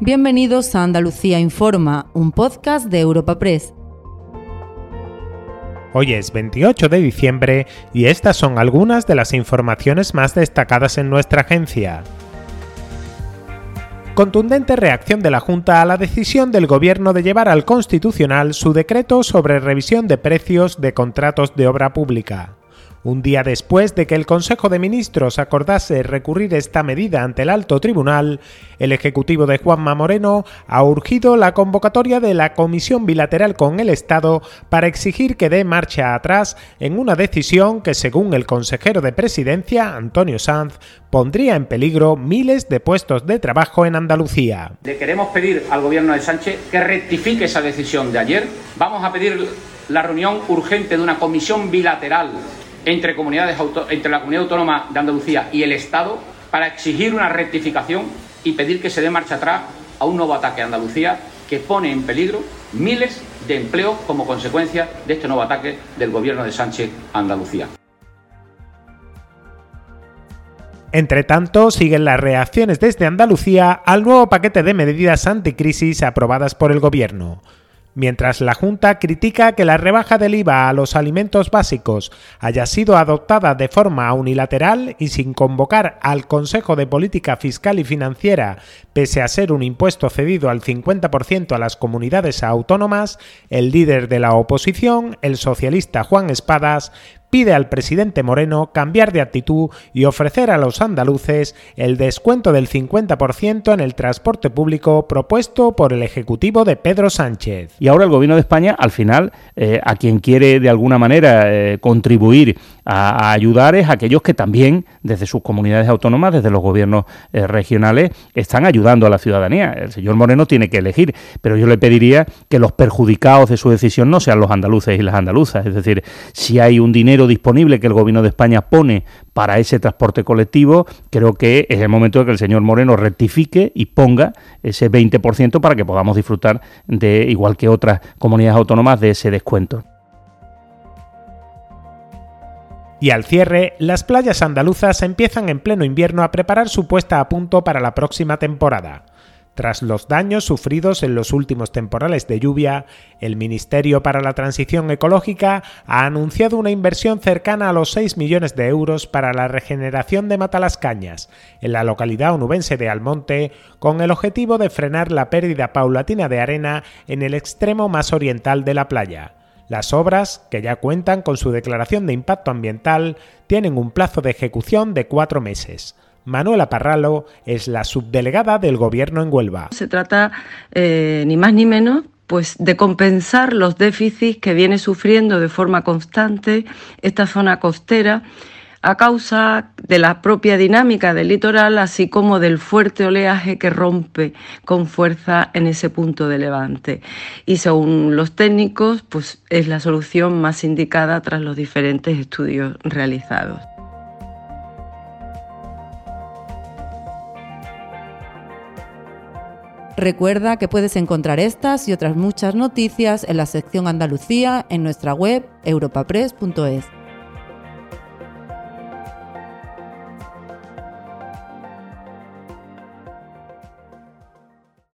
Bienvenidos a Andalucía Informa, un podcast de Europa Press. Hoy es 28 de diciembre y estas son algunas de las informaciones más destacadas en nuestra agencia. Contundente reacción de la Junta a la decisión del Gobierno de llevar al Constitucional su decreto sobre revisión de precios de contratos de obra pública. Un día después de que el Consejo de Ministros acordase recurrir esta medida ante el alto tribunal, el Ejecutivo de Juanma Moreno ha urgido la convocatoria de la Comisión Bilateral con el Estado para exigir que dé marcha atrás en una decisión que, según el consejero de Presidencia, Antonio Sanz, pondría en peligro miles de puestos de trabajo en Andalucía. Le queremos pedir al Gobierno de Sánchez que rectifique esa decisión de ayer. Vamos a pedir la reunión urgente de una comisión bilateral entre, comunidades entre la Comunidad Autónoma de Andalucía y el Estado para exigir una rectificación y pedir que se dé marcha atrás a un nuevo ataque a Andalucía que pone en peligro miles de empleos como consecuencia de este nuevo ataque del gobierno de Sánchez Andalucía. Entre tanto, siguen las reacciones desde Andalucía al nuevo paquete de medidas anticrisis aprobadas por el gobierno mientras la Junta critica que la rebaja del IVA a los alimentos básicos haya sido adoptada de forma unilateral y sin convocar al Consejo de Política Fiscal y Financiera, pese a ser un impuesto cedido al 50% a las comunidades autónomas, el líder de la oposición, el socialista Juan Espadas, pide al presidente Moreno cambiar de actitud y ofrecer a los andaluces el descuento del 50% en el transporte público propuesto por el Ejecutivo de Pedro Sánchez. Y ahora el Gobierno de España, al final, eh, a quien quiere de alguna manera eh, contribuir a, ayudar es a aquellos que también, desde sus comunidades autónomas, desde los gobiernos eh, regionales, están ayudando a la ciudadanía. El señor Moreno tiene que elegir, pero yo le pediría que los perjudicados de su decisión no sean los andaluces y las andaluzas. Es decir, si hay un disponible que el Gobierno de España pone para ese transporte colectivo, creo que es el momento de que el señor Moreno rectifique y ponga ese 20% para que podamos disfrutar de, igual que otras comunidades autónomas, de ese descuento. Y al cierre, las playas andaluzas empiezan en pleno invierno a preparar su puesta a punto para la próxima temporada. Tras los daños sufridos en los últimos temporales de lluvia, el Ministerio para la Transición Ecológica ha anunciado una inversión cercana a los 6 millones de euros para la regeneración de Matalascañas, en la localidad onubense de Almonte, con el objetivo de frenar la pérdida paulatina de arena en el extremo más oriental de la playa. Las obras, que ya cuentan con su declaración de impacto ambiental, tienen un plazo de ejecución de cuatro meses. Manuela Parralo es la subdelegada del Gobierno en Huelva. Se trata eh, ni más ni menos pues de compensar los déficits que viene sufriendo de forma constante esta zona costera a causa de la propia dinámica del litoral, así como del fuerte oleaje que rompe con fuerza en ese punto de levante. Y según los técnicos, pues es la solución más indicada tras los diferentes estudios realizados. Recuerda que puedes encontrar estas y otras muchas noticias en la sección Andalucía en nuestra web europapress.es.